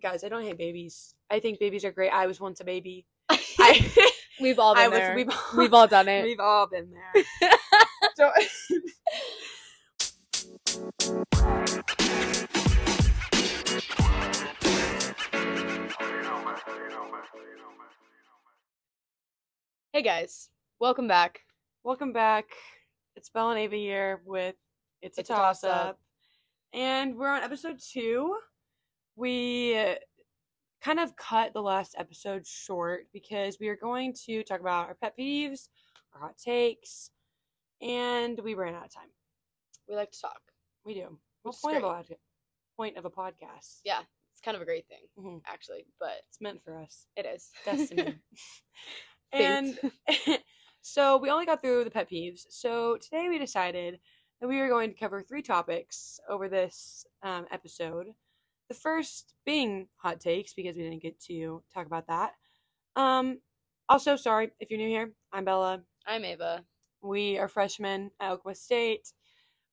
guys, I don't hate babies. I think babies are great. I was once a baby. I, we've all been I was. there. We've, We've all done it. We've all been there. so, hey guys, welcome back. welcome back. It's Belle and Ava here with It's a It's a Toss. Up. And we're on episode two. We uh, kind of cut the last episode short because we are going to talk about our pet peeves, our hot takes, and we ran out of time. We like to talk. We do. What's point of a point of a podcast? Yeah, it's kind of a great thing, Mhm. actually, but It's meant for us. it is Destiny. And so we only got through the pet peeves. So today we decided that we were going to cover three topics over this um, episode. The first being hot takes because we didn't get to talk about that. Um, also, sorry if you're new here. I'm Bella. I'm Ava. We are freshmen at Oklahoma State.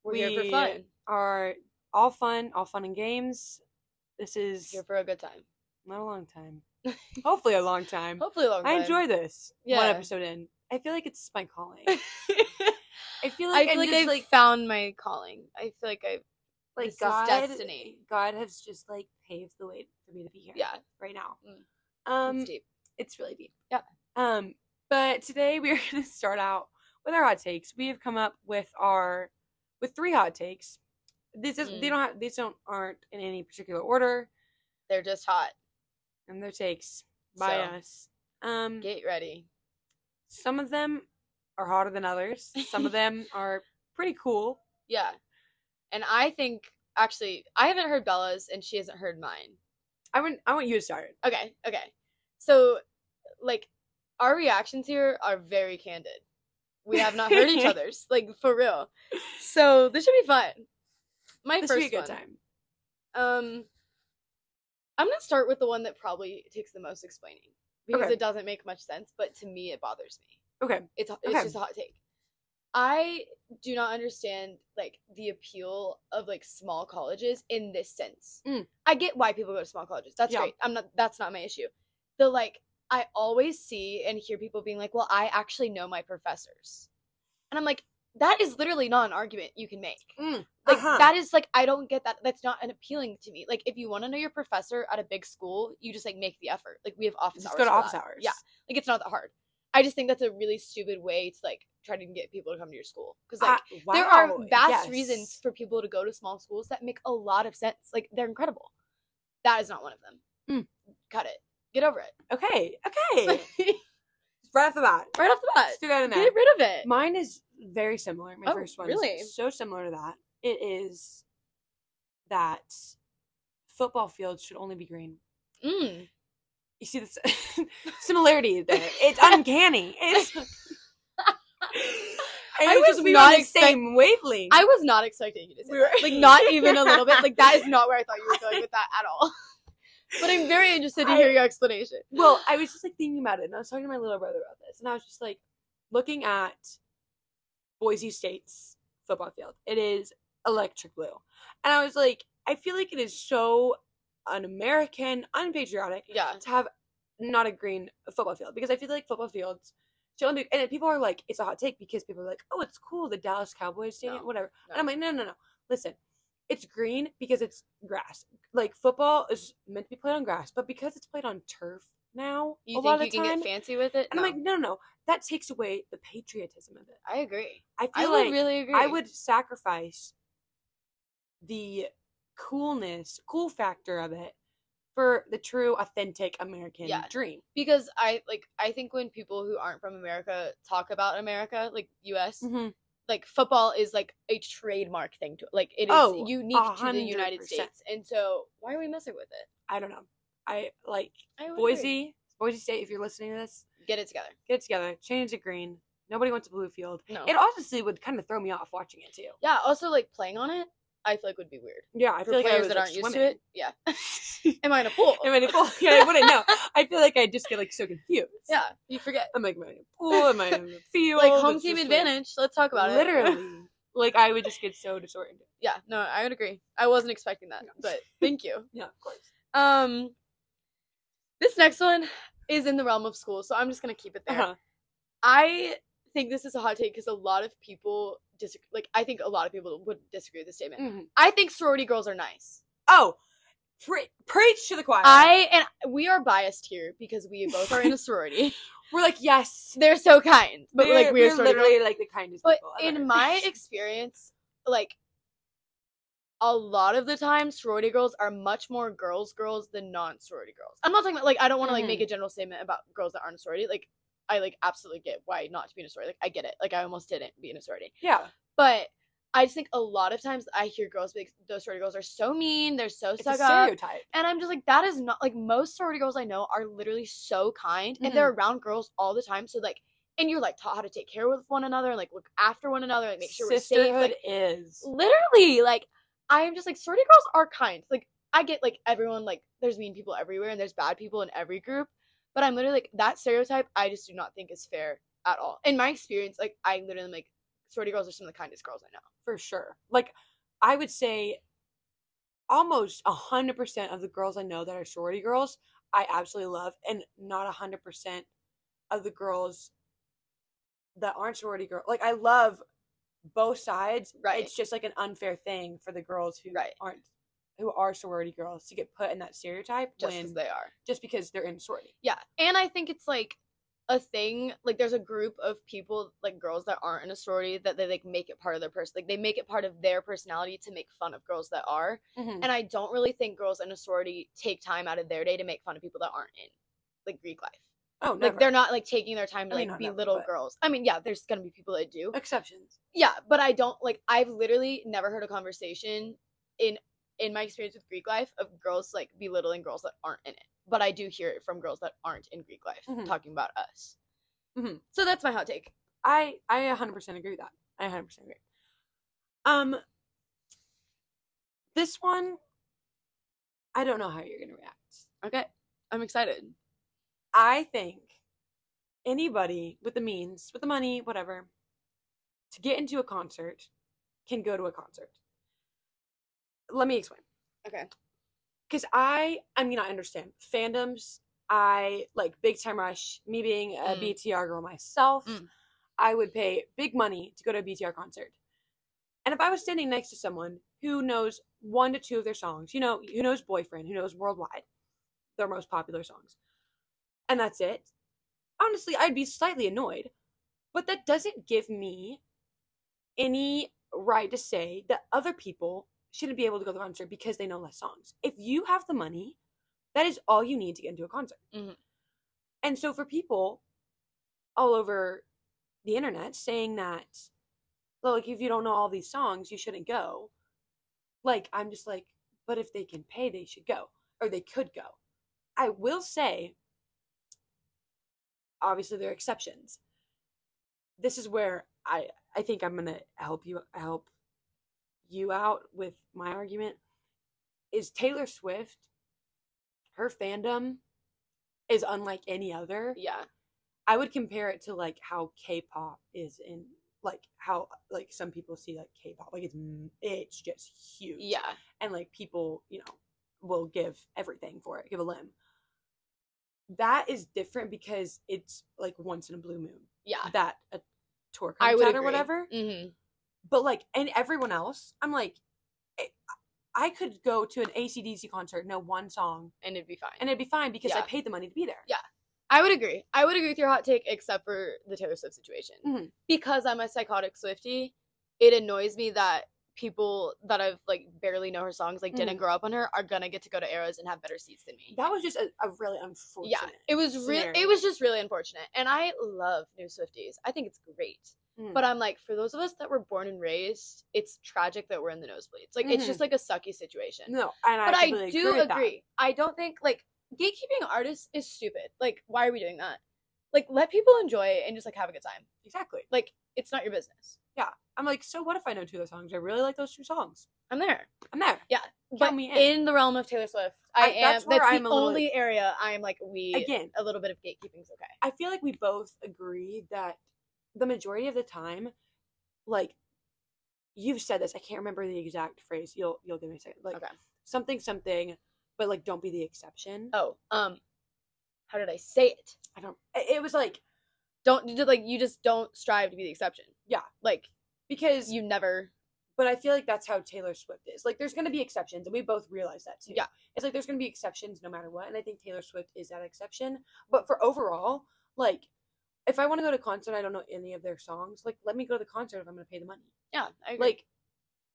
We're here for fun. Are all fun, all fun and games. This is Here for a good time. not a long time. Hopefully, a long time. Hopefully, a long I enjoy this. Yeah. One episode in. I feel like it's my calling. I feel I like feel I'm like just, I've like found my calling. I feel like I, like this is God, destiny. God has just like paved the way for me to be here. yeah, right now. Mm. Um, it's deep. it's really deep. Yeah. Um, but today we are going to start out with our hot takes. We have come up with our with three hot takes. These is, they Mm. don't have these don't aren't in any particular order, They're just hot. and they're takes by So, us. Um, Get ready. some of them are hotter than others. Some of them are pretty cool. Yeah, and I think actually I haven't heard Bella's, and she hasn't heard mine. I want I want you to start. Okay, okay. So, like, our reactions here are very candid. We have not heard each other's, like for real. So this should be fun. My This first be a good one. time. Um, I'm gonna start with the one that probably takes the most explaining because Okay. it doesn't make much sense, but to me it bothers me. Okay. It's it's Okay. just a hot take. I do not understand like the appeal of like small colleges in this sense. Mm. I get why people go to small colleges. That's Yeah. great. I'm not that's not my issue. The like I always see and hear people being like, "Well, I actually know my professors." And I'm like, that is literally not an argument you can make. Mm, Like uh-huh. that is like I don't get that. That's not an appealing to me. Like if you want to know your professor at a big school, you just like make the effort. Like we have office Just hours. go to office that. hours. Yeah, like it's not that hard. I just think that's a really stupid way to like try to get people to come to your school because like Ah, there are vast yes. reasons for people to go to small schools that make a lot of sense. Like they're incredible. That is not one of them. Mm. Cut it. Get over it. Okay. Okay. right off the bat. right off the bat. That in there. Get rid of it. Mine is very similar. My Oh, first one really? is so similar to that. It is that football fields should only be green. Mm. You see this similarity there. It's uncanny. It's I was we not expect- same wavelength. I was not expecting you to say We were- that. Like not even a little bit. Like that is not where I thought you were going with that at all. But I'm very interested to I- hear your explanation. well, I was just like thinking about it, and I was talking to my little brother about this, and I was just like looking at Boise State's football field. It is electric blue, and I was like, I feel like it is so un-American, unpatriotic Yeah. to have not a green football field because I feel like football fields should only be, and people are like, it's a hot take because people are like, oh, it's cool, the Dallas Cowboys stadium, No, whatever. no. And I'm like, no, no, no. Listen, it's green because it's grass. Like football is meant to be played on grass, but because it's played on turf now, You a lot think of you can time, get fancy with it? and I'm like, no, no, no. That takes away the patriotism of it. I agree. I I feel would like really agree. I would sacrifice the coolness, cool factor of it for the true, authentic American Yeah. dream. because I like I think when people who aren't from America talk about America, like US, Mm-hmm. like football is like a trademark thing to like it is Oh, unique a to the United. States. And so why are we messing with it? I don't know. I like I. Boise, Boise State. If you're listening to this, Get it together. get it together. Change it green. Nobody wants a blue field. No. It honestly would kind of throw me off watching it too. yeah, also like playing on it, I feel like would be weird. Yeah, I feel like I players was that like, aren't used to it. Yeah. Am I in a pool? Am I in a pool? Yeah, I wouldn't know. I feel like I just get like so confused. yeah, you forget. I'm like, am I in a pool? Am I in a field? Like home It's team just, like, advantage. Let's talk about it. Literally. like I would just get so disoriented. yeah, no, I would agree. I wasn't expecting that, No. but thank you. Yeah, of course. Um, this next one is in the realm of school, so I'm just gonna keep it there. Uh-huh. I think this is a hot take because a lot of people disagree. Like, I think a lot of people would disagree with this statement. Mhm. I think sorority girls are nice. Oh, pre- preach to the choir. I and we are biased here because we both are in a sorority. We're like, yes. They're so kind, but We're- like we're, we're girls. literally like the kindest But ever. in my experience, like a lot of the time, sorority girls are much more girls girls than non sorority girls. I'm not talking about like I don't want to like Mhm. make a general statement about girls that aren't sorority. Like I like absolutely get why not to be in a sorority. Like I get it. Like I almost didn't be in a sorority, yeah, but I just think a lot of times I hear girls be like those sorority girls are so mean. They're so stuck up. stereotype. And I'm just like, that is not like most sorority girls I know are literally so kind and Mm-hmm. they're around girls all the time. So like, and you're like taught how to take care of one another and like look after one another and make sure we're safe. Sisterhood Like is. literally, like I am just like sorority girls are kind. Like I get like everyone like there's mean people everywhere and there's bad people in every group, but I'm literally like that stereotype. I just do not think is fair at all. In my experience, like I literally like sorority girls are some of the kindest girls I know. for sure. Like, I would say almost a hundred percent of the girls I know that are sorority girls, I absolutely love, and not a hundred percent of the girls that aren't sorority girls. Like, I love both sides. Right. It's just like an unfair thing for the girls who Right. aren't who are sorority girls to get put in that stereotype Just when as they are. just because they're in sorority. Yeah, and I think it's like a thing. Like, there's a group of people, like girls that aren't in a sorority, that they like make it part of their person. Like, they make it part of their personality to make fun of girls that are. Mm-hmm. And I don't really think girls in a sorority take time out of their day to make fun of people that aren't in like Greek life. Oh, no Like, they're not like taking their time to I mean, like be never, little but- girls. I mean, yeah, there's gonna be people that do. exceptions. Yeah, but I don't like. I've literally never heard a conversation in in my experience with Greek life of girls like belittling girls that aren't in it. But I do hear it from girls that aren't in Greek life Mhm. talking about us. Mhm. So that's my hot take. I I 100% agree with that. I 100% agree. Um this one I don't know how you're going to react. Okay, I'm excited. I think anybody with the means, with the money, whatever, to get into a concert can go to a concert. Let me explain. Okay. Cuz I I mean I understand fandoms. I like Big Time Rush, me being a Mm. BTR girl myself. Mm. I would pay big money to go to a BTR concert. And if I was standing next to someone who knows one to two of their songs, you know, who knows Boyfriend, who knows Worldwide, their most popular songs, and that's it, honestly, I'd be slightly annoyed. But that doesn't give me any right to say that other people shouldn't be able to go to the concert because they know less songs. If you have the money, that is all you need to get into a concert. Mhm. And so for people all over the internet saying that, well, like if you don't know all these songs, you shouldn't go. Like I'm just like, but if they can pay, they should go, or they could go. I will say, obviously there are exceptions. This is where I I think I'm gonna help you help you out with my argument. Is Taylor Swift her fandom is unlike any other. Yeah, I would compare it to like how K-pop is in like how like some people see like K-pop like it's it's just huge. yeah, And like people, you know, will give everything for it, give a limb. That is different because it's like once in a blue moon yeah. that a tour I comes would out or agree. whatever. hmm But like and everyone else, I'm like I- I could go to an ACDC concert, know one song, And it'd be fine. and it'd be fine because I paid the money to be there. Yeah. I would agree. I would agree with your hot take, except for the Taylor Swift situation. Mhm. Because I'm a psychotic Swiftie, it annoys me that people that I've like barely know her songs, like didn't Mhm. grow up on her, are gonna get to go to Eras and have better seats than me. That was just a, a really unfortunate. yeah, it was really, It was just really unfortunate, and I love new Swifties. I think it's great. Mm. But I'm like, for those of us that were born and raised, it's tragic that we're in the nosebleeds. Like, it's Mhm. just like a sucky situation. no, and but I, completely do that. agree. I don't think like gatekeeping artists is stupid. Like, why are we doing that? Like, let people enjoy it and just like have a good time. Exactly. Like, it's not your business. Yeah, I'm like, so what if I know two of those songs? I really like those two songs. I'm there. I'm there. Yeah. But me in. in. the realm of Taylor Swift, I, I- am. that's That's, the I'm a little, only area I'm like we Again, a little bit of gatekeeping's okay. I feel like we both agree that the majority of the time, like you've said this, I can't remember the exact phrase. You'll you'll give me a second. Like Okay. something something but like don't be the exception. Oh, um, how did I say it? I don't. It it was like Don't like you just don't strive to be the exception. Yeah. like because you never. but I feel like that's how Taylor Swift is. Like, there's gonna be exceptions, and we both realize that too. Yeah. it's like there's gonna be exceptions no matter what, and I think Taylor Swift is that exception. But for overall, like, if I want to go to a concert, I don't know any of their songs. Like, let me go to the concert if I'm gonna pay the money. Yeah, I agree. Like,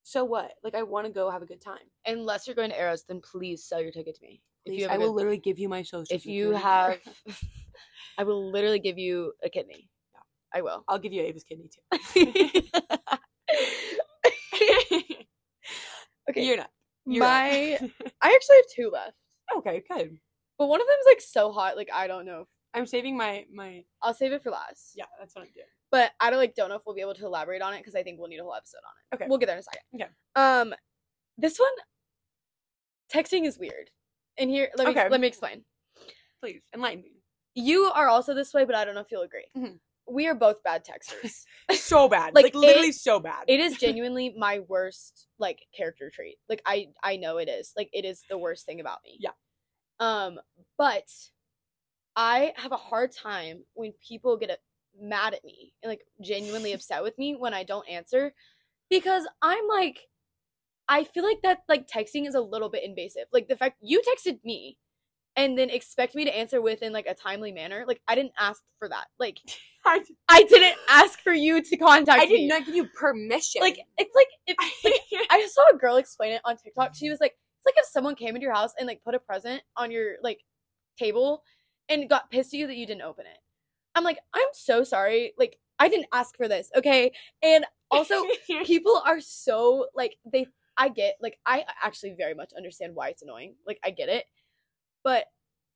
so what? Like, I want to go have a good time. unless you're going to Eras, then please sell your ticket to me. Please, if you have I will literally give you my social. if you have. I will literally give you a kidney. Yeah. I will. I'll give you Ava's kidney too. okay, You're not. You're my. I actually have two left, okay, good. but one of them's like so hot, like I don't know. I'm saving my my. I'll save it for last. Yeah, that's what I'm doing. but I don't like don't know if we'll be able to elaborate on it because I think we'll need a whole episode on it. Okay. we'll get there in a second. Okay. Um, this one, texting is weird, and here let me Okay. let me explain. Please enlighten me. You are also this way, but I don't know if you'll agree. Mhm. We are both bad texters. So bad, Like, like, literally it- so bad. it is genuinely my worst like character trait. Like I I know it is. Like it is the worst thing about me. Yeah. Um, but I have a hard time when people get uh, mad at me and like genuinely upset with me when I don't answer because I'm like I feel like that like texting is a little bit invasive. Like the fact you texted me and then expect me to answer within like a timely manner. Like I didn't ask for that. Like I, I didn't ask for you to contact I me. did not give you permission. Like it's like if like, I saw a girl explain it on TikTok. She was like, it's like if someone came into your house and like put a present on your like table and got pissed at you that you didn't open it. I'm like, I'm so sorry. Like I didn't ask for this, okay? And also people are so like they I get like I actually very much understand why it's annoying. Like I get it. But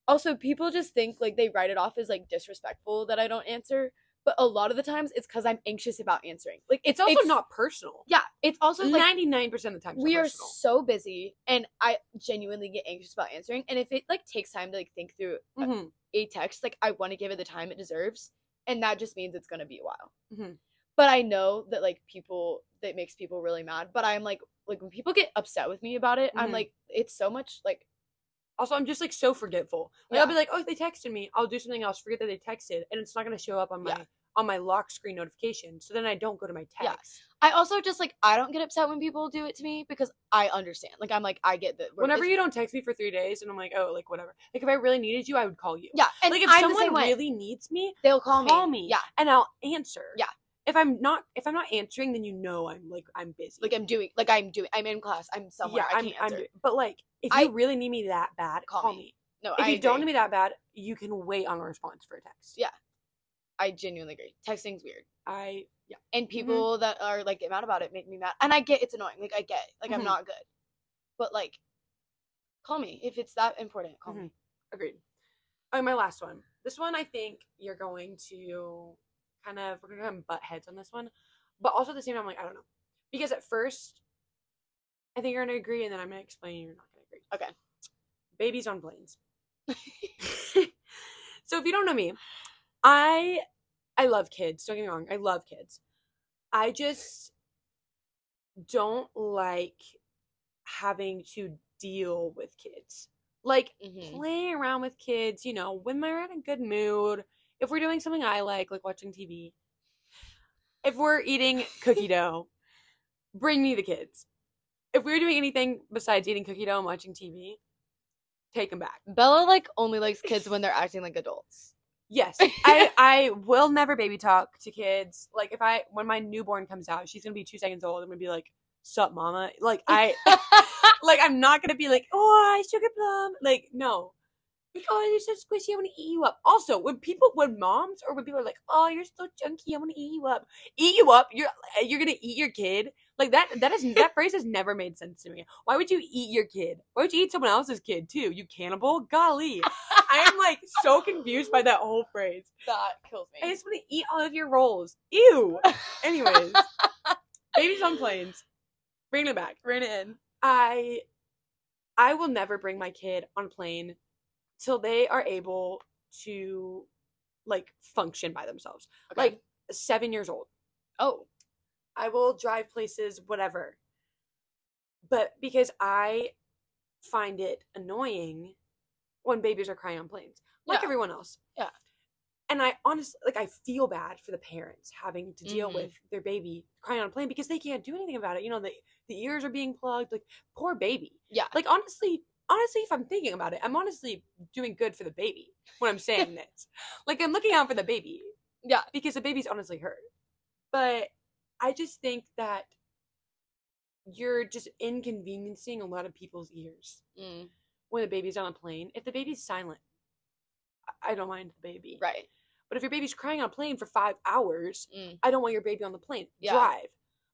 also people just think like they write it off as like disrespectful that I don't answer. But a lot of the times it's because I'm anxious about answering. Like it's also not personal. Yeah, it's also Ninety nine percent of the time, we are so busy and I genuinely get anxious about answering. And if it like takes time to like think through a- Mhm. a text, like I want to give it the time it deserves. And that just means it's gonna be a while. Mhm. But I know that like people that makes people really mad. But I'm like like when people get upset with me about it, I'm Mhm. like, it's so much like Also, I'm just like so forgetful. Like, Yeah. I'll be like, oh, they texted me. I'll do something else. Forget that they texted, and it's not gonna show up on my Yeah. on my lock screen notification. So then I don't go to my Yeah. text. I also just like I don't get upset when people do it to me because I understand. Like I'm like I get that Whenever you don't text me for three days, and I'm like, oh, like whatever. Like if I really needed you, I would call you. yeah, and like if I'm someone really needs me, they'll call, call me. me. Yeah, and I'll answer. Yeah. If I'm not, if I'm not answering, then you know I'm like I'm busy. like I'm doing like I'm doing I'm in class. I'm somewhere. I I'm, can't I'm but like, if I- you really need me that bad, Call call, me. me. no, If I you don't need me that bad, you can wait on a response for a text. Yeah. I genuinely agree. Texting's weird. I yeah. And people that are like get mad about it make me mad. And I get it's annoying. Like I get it. Like I'm Mhm. not good. But like call me if it's that important. Call me. Agreed. Oh, my last one. This one, I think you're going to kind of we're gonna butt heads on this one, but also at the same time, I'm like I don't know, because at first, I think you're gonna agree, and then I'm gonna explain you're not gonna agree. Okay. Babies on planes. so if you don't know me, I I love kids. Don't get me wrong, I love kids. I just don't like having to deal with kids. Like Mhm. playing around with kids, you know, when we're in a good mood, if we're doing something I like, like watching TV, if we're eating cookie dough, bring me the kids. If we're doing anything besides eating cookie dough and watching TV, take them back. Bella like only likes kids when they're acting like adults. Yes, I I will never baby talk to kids. Like if I when my newborn comes out, she's gonna be two seconds old. I'm gonna be like, "Sup, mama?" Like I like I'm not gonna be like, "Oh, I sugar plum." Like no, oh, you're so squishy. I want to eat you up. Also, when people, when moms or when people are like, "Oh, you're so chunky. I want to eat you up." Eat you up. You're eh, you're gonna eat your kid. Like that. That is that phrase has never made sense to me. Why would you eat your kid? Why would you eat someone else's kid too? You cannibal. Golly, I am like so confused by that whole phrase. that kills me. I just want to eat all of your rolls. Ew. Anyways, babies on planes. Bring it back. Bring it in. I I will never bring my kid on a plane till they are able to like function by themselves. Okay. Like 7 years old. oh, I will drive places whatever. But because I find it annoying when babies are crying on planes, like Yeah. everyone else. Yeah. And I honestly, like, I feel bad for the parents having to deal Mhm. with their baby crying on a plane because they can't do anything about it. You know, the the ears are being plugged. Like, poor baby. Yeah. Like, honestly, honestly, if I'm thinking about it, I'm honestly doing good for the baby when I'm saying this. Like, I'm looking out for the baby Yeah. because the baby's honestly hurt. But I just think that you're just inconveniencing a lot of people's ears Mm, when the baby's on a plane. If the baby's silent, I- don't mind the baby. right. But if your baby's crying on a plane for five hours, Mm, I don't want your baby on the plane. Yeah. Drive.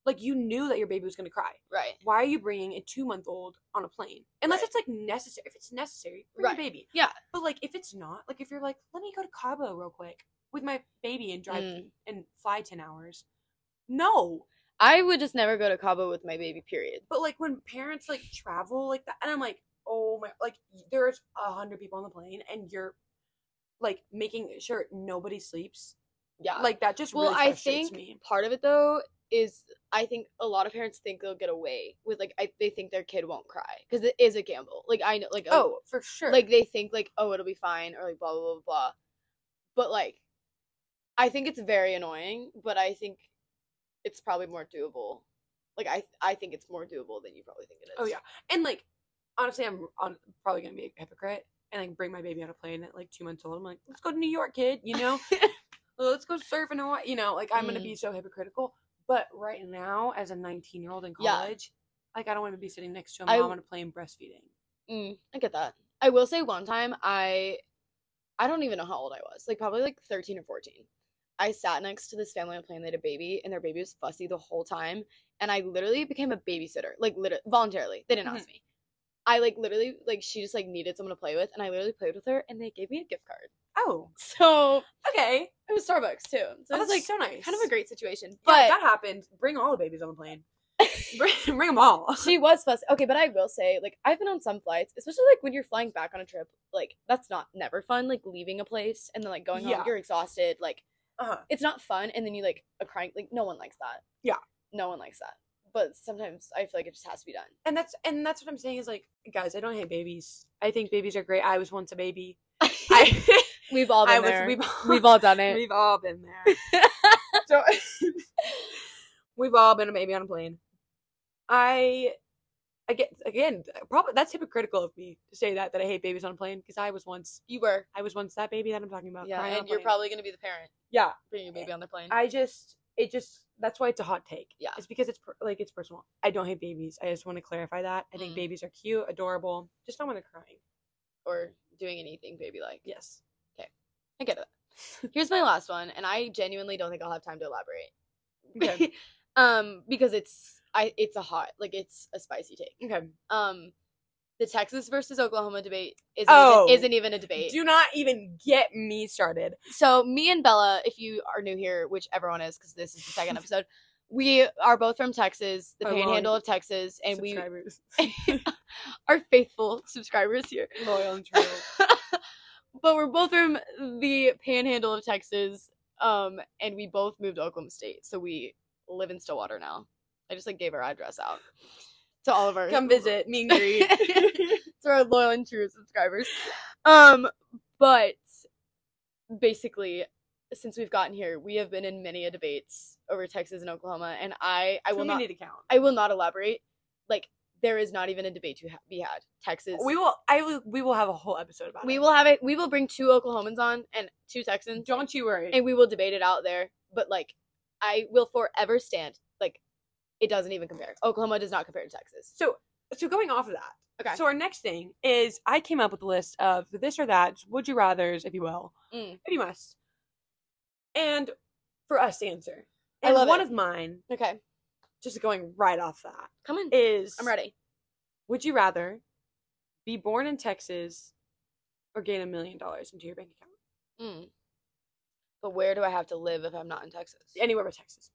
Like you knew that your baby was going to cry. right. Why are you bringing a two month old on a plane? Unless Right. it's like necessary. If it's necessary, bring Right. your baby. Yeah. But like if it's not, like if you're like, let me go to Cabo real quick with my baby and drive Mm. and fly ten hours. No. I would just never go to Cabo with my baby. Period. But like when parents like travel like that, and I'm like, oh my, like there's a hundred people on the plane, and you're like making sure nobody sleeps. Yeah. Like that just well, really I think me. part of it though is I think a lot of parents think they'll get away with like I, they think their kid won't cry because it is a gamble. Like I know, like Oh, for sure. like they think like oh it'll be fine or like blah blah blah blah, but like I think it's very annoying. But I think it's probably more doable. Like I I think it's more doable than you probably think it is. oh yeah, and like honestly, I'm on, probably gonna be a hypocrite and like bring my baby on a plane at like two months old. I'm like, let's go to New York, kid. You know, let's go surf in Hawaii. You know, like I'm gonna Mm. be so hypocritical. But right now, as a 19 year old in Yeah. college, like I don't want to be sitting next to a I- mom on a plane breastfeeding. Mm, I get that. I will say one time I I don't even know how old I was. Like probably like 13 or 14. I sat next to this family on a plane, they had a baby, and their baby was fussy the whole time. And I literally became a babysitter. Like literally voluntarily. They didn't Mhm. ask me. I like literally like she just like needed someone to play with and I literally played with her and they gave me a gift card. Oh, So okay. it was Starbucks too. So Oh, it was that's like so nice. kind of a great situation. But if that happened, bring all the babies on the plane. bring, bring them all. she was fussy. Okay, but I will say, like, I've been on some flights, especially like when you're flying back on a trip. Like, that's not never fun. Like leaving a place and then like going Yeah. home, you're exhausted. Like, Uh-huh. it's not fun. And then you like a crying. Like, no one likes that. Yeah. no one likes that. But sometimes I feel like it just has to be done. And that's and that's what I'm saying is like, guys, I don't hate babies. I think babies are great. I was once a baby. I, we've all been I was. there. We've, We've all done it. We've all been there. so we've all been a baby on a plane. I, I get again, probably that's hypocritical of me to say that that I hate babies on a plane because I was once, you were. I was once that baby that I'm talking about. Yeah, a and you're plane. probably gonna be the parent yeah. bringing your baby on the plane. I just, it just that's why it's a hot take. Yeah. it's because it's per- like it's personal. I don't hate babies. I just want to clarify that. I think Mm. babies are cute, adorable. Just not when they're crying. or doing anything baby like. Yes. I get it. Here's my last one, and I genuinely don't think I'll have time to elaborate. Okay. um, because it's I it's a hot like it's a spicy take. okay. Um, the Texas versus Oklahoma debate isn't Oh. even, isn't even a debate. Do not even get me started. so me and Bella, if you are new here, which everyone is because this is the second episode, we are both from Texas, the Our Panhandle of Texas, and we are faithful subscribers here. loyal and true. But we're both from the Panhandle of Texas, um, and we both moved to Oklahoma State, so we live in Stillwater now. I just like gave our address out to all of our Come visit, meet and greet. to our loyal and true subscribers. Um, but basically, since we've gotten here, we have been in many a debates over Texas and Oklahoma, and I I will not need to count. I will not elaborate. Like there is not even a debate to ha- be had. Texas. We will. I will. We will have a whole episode about we it. We will have it. We will bring two Oklahomans on and two Texans, Don't you worry. and we will debate it out there. But like, I will forever stand. Like, it doesn't even compare. Oklahoma does not compare to Texas. so, so going off of that. Okay. So our next thing is I came up with a list of this or that, would you rather's, if you will, Mm. if you must, and for us to answer. I And love one it. of mine, Okay, just going right off that, come in. is I'm ready. Would you rather be born in Texas or gain a million dollars into your bank account? Mm. But where do I have to live if I'm not in Texas? Anywhere but Texas.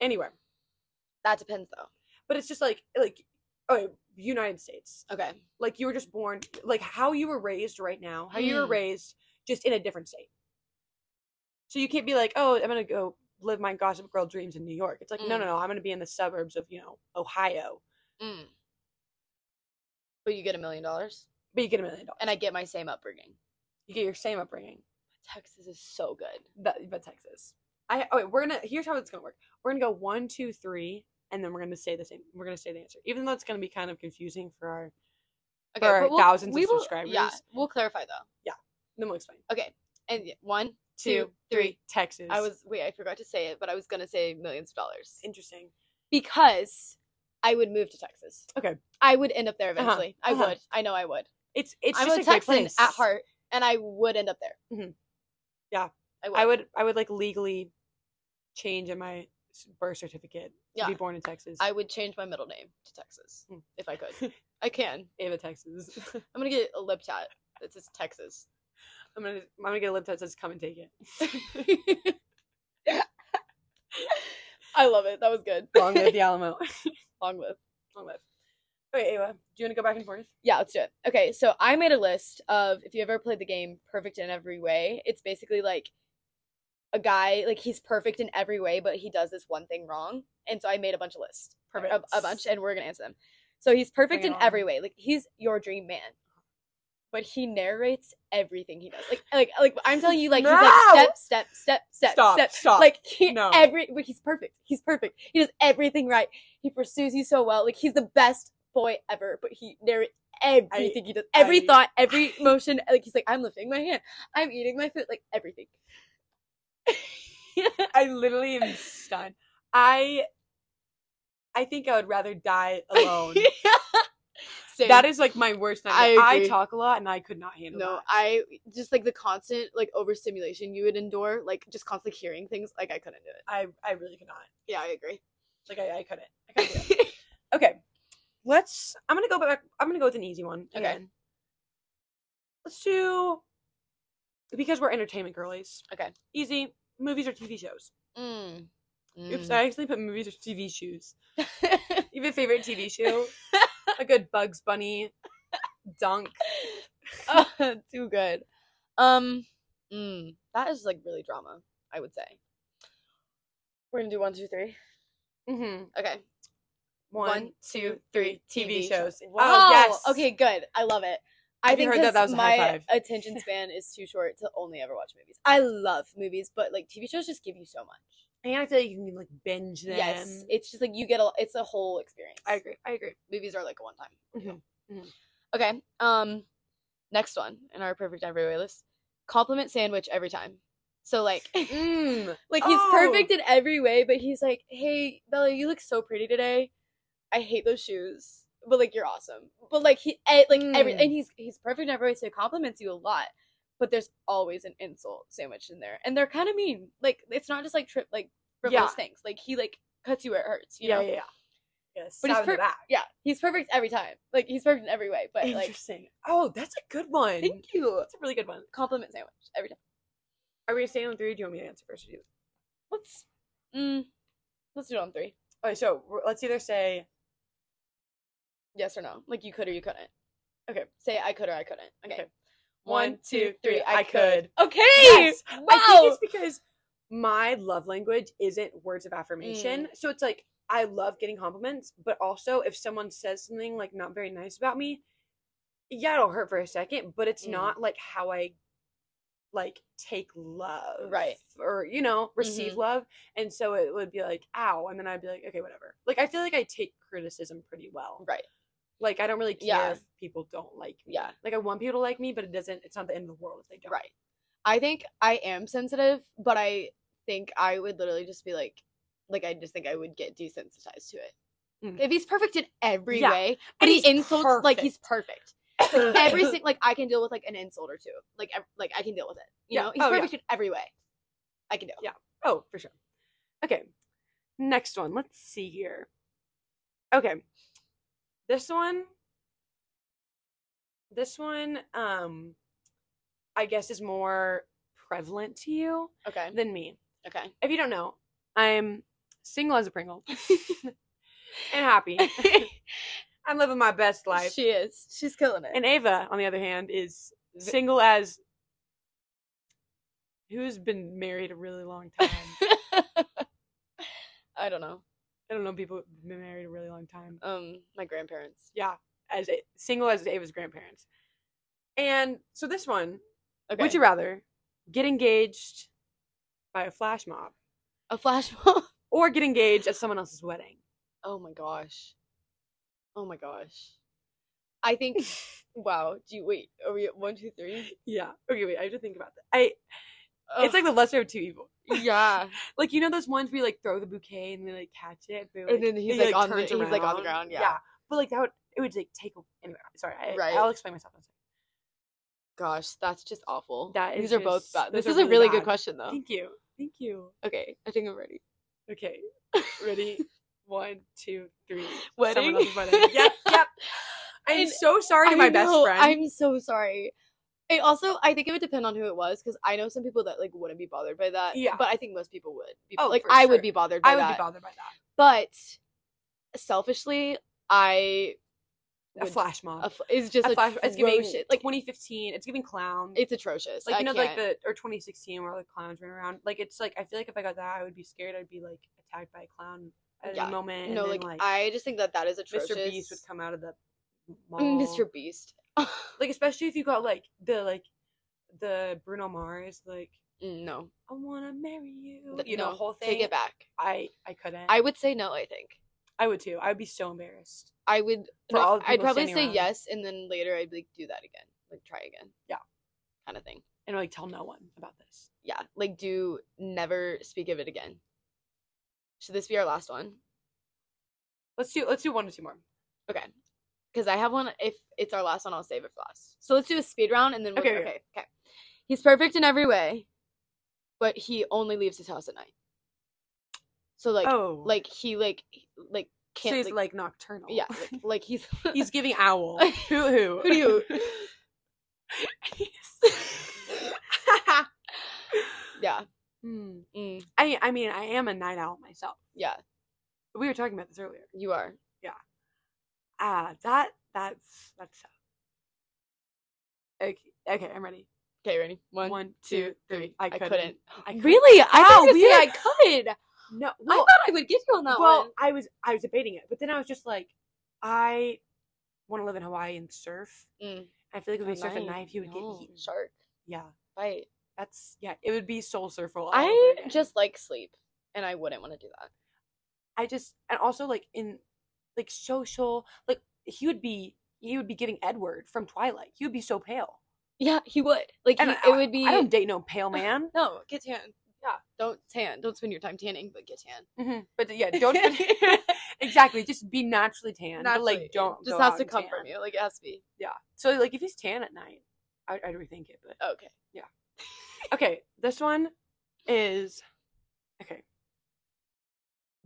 Anywhere. That depends, though. But it's just like like oh United States. Okay. Like you were just born like how you were raised right now, how you were Mm. raised just in a different state. So you can't be like, oh, I'm gonna go live my gossip girl dreams in New York. It's like, no, Mm. no, no, I'm gonna be in the suburbs of, you know, Ohio. Mm. But you get a million dollars, but you get a million dollars. and I get my same upbringing. you get your same upbringing. Texas is so good. But, but Texas. I oh wait, we're gonna here's how it's gonna work. We're gonna go one, two, three, and then we're gonna say the same. We're gonna say the answer, even though it's gonna be kind of confusing for our. For our we'll- thousands of we will- Yeah, subscribers. we'll clarify though. Yeah, then we'll explain. Okay, and one, Two, three. Texas. I was wait, I forgot to say it, but I was gonna say millions of dollars interesting. because I would move to Texas. Okay. I would end up there Uh-huh, eventually. I uh-huh. would. I know I would. It's it's I'm just a a, great Texan place. at heart, and I would end up there. Mhm. Yeah. I would. I would I would like legally change in my s- birth certificate to Yeah. be born in Texas. I would change my middle name to Texas Mm. if I could. I can. Ava, Texas. I'm gonna get a lip tat that says Texas. I'm gonna I'm gonna get a lip that says "Come and take it." I love it. That was good. Long live the Alamo. Long live. Long live. Okay, Ava, do you want to go back and forth? Yeah, let's do it. Okay, so I made a list of if you ever played the game Perfect in Every Way, it's basically like a guy, like he's perfect in every way, but he does this one thing wrong. And so I made a bunch of lists. Perfect. A, a bunch, and we're gonna answer them. So he's perfect in every way. Like he's your dream man. But he narrates everything he does. Like like like I'm telling you, like he's like step, step, step, step, Stop, step. stop. Like he No. every he's perfect. He's perfect. He does everything right. He pursues you so well. Like he's the best boy ever. But he narrates everything he does. Every I- thought, every motion. Like he's like, I'm lifting my hand. I'm eating my food. Like everything. I literally am stunned. I I think I would rather die alone. Same. that is like my worst I nightmare. I, agree. talk a lot and I could not handle that. no, that. I just like the constant like overstimulation you would endure, like just constantly hearing things. Like I couldn't do it. I I really could not. Yeah, I agree. Like I, I couldn't. I couldn't do it. Okay. Let's I'm gonna go back I'm gonna go with an easy one. Okay. Again. Let's do because we're entertainment girlies. Okay. Easy. Movies or TV shows. mm. Oops, Mm. I actually put movies or TV shows. You have a favorite TV show? a good Bugs Bunny dunk. Oh, too good. Um, mm, that is like really drama. I would say. We're gonna do one, two, three. Mm-hmm. Okay. One, two, three. TV shows. Wow. Oh yes. Okay, good. I love it. I Have think heard that? That was my attention span is too short to only ever watch movies. I love movies, but like TV shows just give you so much. And I feel like you can like binge them. Yes, it's just like you get a. It's a whole experience. I agree. I agree. Movies are like a one time. Mhm, mhm. Okay. Um, next one in our perfect every way list: compliment sandwich every time. So like, Mm. like he's Oh. perfect in every way, but he's like, "Hey, Bella, you look so pretty today. I hate those shoes, but like you're awesome." But like he, eh, like every, Mm. and he's he's perfect in every way, so he compliments you a lot. But there's always an insult sandwiched in there, and they're kind of mean. Like it's not just like trip, like frivolous Yeah. things. Like he like cuts you where it hurts. You yeah, know? yeah, yeah. Yes. But he's per- yeah, he's perfect every time. Like he's perfect in every way. But like, Interesting. oh, that's a good one. thank you. That's a really good one. Compliment sandwich every time. Are we staying on three? Do you want me to answer first? Or do you? Let's, mm, let's do it on three. Okay, so let's either say Yes or no? Like you could or you couldn't. Okay. Say I could or I couldn't. Okay. Okay. One, two, three. I, could. Okay. Yes. Wow. I think it's because my love language isn't words of affirmation. Mm. So it's like I love getting compliments, but also if someone says something like not very nice about me, yeah, it'll hurt for a second, but it's Mm. not like how I like take love. Right. Or, you know, receive Mhm. love. And so it would be like, ow. And then I'd be like, okay, whatever. Like I feel like I take criticism pretty well. right. Like I don't really care Yeah. if people don't like me. Yeah. Like I want people to like me, but it doesn't it's not the end of the world if they don't. Right. I think I am sensitive, but I think I would literally just be like, like I just think I would get desensitized to it. Mm. If he's perfect in every Yeah. way, but he insults like he's perfect. every single like I can deal with like an insult or two. Like ev- like I can deal with it. You Yeah. know, he's Oh, yeah. perfect in every way. I can do. it. Yeah. Oh, for sure. Okay. Next one. Let's see here. Okay. This one this one um I guess is more prevalent to you Okay. than me. Okay. If you don't know, I'm single as a Pringle and happy. I'm living my best life. She is. She's killing it. And Ava, on the other hand, is single as who's been married a really long time. I don't know. I don't know people who've been married a really long time. Um, my grandparents. Yeah. as a, single as Ava's grandparents. And so this one, Okay. would you rather get engaged by a flash mob a flash mob? or get engaged at someone else's wedding? Oh my gosh. Oh my gosh. I think. wow. Do you wait? Are we at one, two, three? Yeah. Okay, wait. I have to think about that. I. It's like the lesser of two evils. yeah. Like you know those ones where you like throw the bouquet and they like catch it, but, And then he's, he, like, on the- turns he's, like, on the ground, yeah. yeah. But like that would it would like take a anyway. Sorry, I, Right. I'll explain myself. Gosh, that's just awful. That These is are both bad. This is a really really good question though. Thank you. Thank you. Okay, I think I'm ready. Okay. Ready? One, two, three. Wedding? Someone else's wedding. Yep. Yep. I'm so sorry to my I best friend. I'm so sorry. It also, I think it would depend on who it was because I know some people that like wouldn't be bothered by that. Yeah. but I think most people would. Be, Oh, like for I sure. would be bothered. by I would that. be bothered by that. But selfishly, I A would- flash mob. a is just a flash. It's giving like 2015. It's giving clown. it's atrocious. like I you know, like the or 2016 where all the clowns run around. Like it's like I feel like if I got that, I would be scared. I'd be like attacked by a clown at Yeah. any moment. no, and like, then, like I just think that that is atrocious. Mr. Beast would come out of the mall. Mm, Mr. Beast. Like especially if you got like the like the Bruno Mars like Mm, no, I wanna marry you. You know, no, the whole thing. Take it back. I I couldn't. I would say no. I think I would too. I would be so embarrassed. I would. No, I'd probably say around. yes, and then later I'd like do that again, like try again. Yeah. kind of thing. And like tell no one about this. Yeah, like do never speak of it again. Should this be our last one? Let's do let's do one or two more. Okay. Because I have one. If it's our last one, I'll save it for last. So let's do a speed round and then we'll, Okay, okay, okay. okay. He's perfect in every way, but he only leaves his house at night. So like, oh, like he like like can't he's like, like, nocturnal. yeah like, like he's he's giving owl. who who Who do you- yeah Hmm. mm, I I mean I am a night owl myself. yeah We were talking about this earlier. you are Ah, that that's that's tough. Okay, okay, I'm ready. okay ready one One, two three. I I couldn't. couldn't I couldn't. really I Wow, thought you I could No, I thought I would get you on that well, one Well, I was I was debating it, but then I was just like, I want to live in Hawaii and surf. Mm. I feel like if we surf at night, he would no, get eaten. shark Yeah, right that's yeah. It would be soul surfer. I just like sleep and I wouldn't want to do that I just and also like in like social like he would be he would be giving Edward from Twilight. He would be so pale. yeah he would like he, I, it would be I don't date no pale man. no get tan Yeah. don't tan don't spend your time tanning but get tan hmm But yeah, don't exactly just be naturally tan. but like don't just has to come tan. from you like it has to be Yeah. So like if he's tan at night, I, I'd rethink it. But okay Yeah. okay, this one is okay.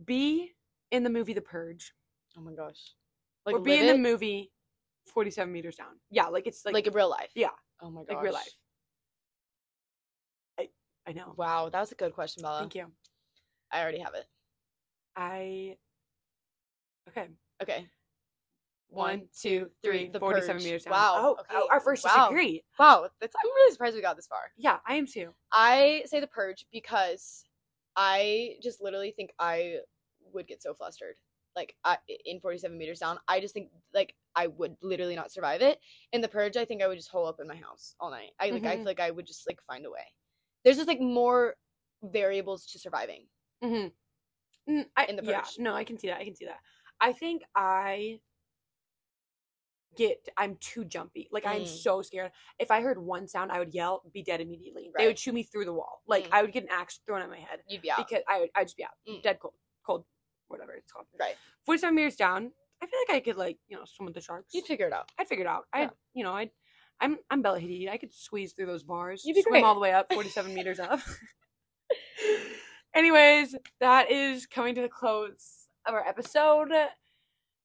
Be in the movie The Purge, oh my gosh like or be in the movie Forty Seven Meters Down. Yeah, like it's like like, in real life yeah, oh my gosh like real life. I I know. wow that was a good question Bella Thank you. I already have it I okay. okay One, two, three, The 47 Purge. meters down. Wow, Oh, okay, oh, our first wow. disagree. wow that's I'm really surprised we got this far Yeah, I am too. I say the purge because I just literally think I would get so flustered. Like I, in 47 meters down, I just think like I would literally not survive it. In the purge, I think I would just hole up in my house all night. I like I Mhm. feel like I would just like find a way. There's just like more variables to surviving. Mm-hmm. I, In the yeah, Purge. no, I can see that. I can see that. I think I get. I'm too jumpy. Like I'm Mm. so scared. If I heard one sound, I would yell, be dead immediately. They would shoot me through the wall. Like Mm. I would get an axe thrown at my head You'd be out. because I would. I'd just be out, Mm. dead cold, cold, whatever it's called. right. 47 meters down. I feel like I could like you know swim with the sharks. You'd figure it out. I'd figure it out. I, Yeah. would you know, I, I'm I'm Bella Hadid. I could squeeze through those bars. You'd be swim great. all the way up, 47 meters up. Anyways, that is coming to the close of our episode. I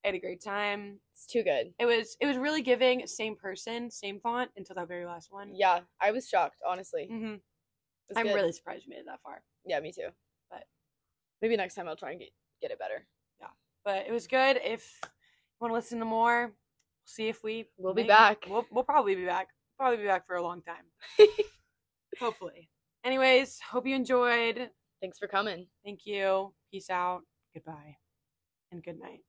had a great time. It's too good. It was it was really giving. Same person, same font until that very last one. Yeah, I was shocked, honestly. hmm was I'm good. really surprised you made it that far. Yeah, me too. But- maybe next time I'll try and get get it better. But it was good. If you want to listen to more, see if we we'll be back. We'll, we'll probably be back. Probably be back for a long time. Hopefully. Anyways, hope you enjoyed. Thanks for coming. Thank you. Peace out. Goodbye. And good night.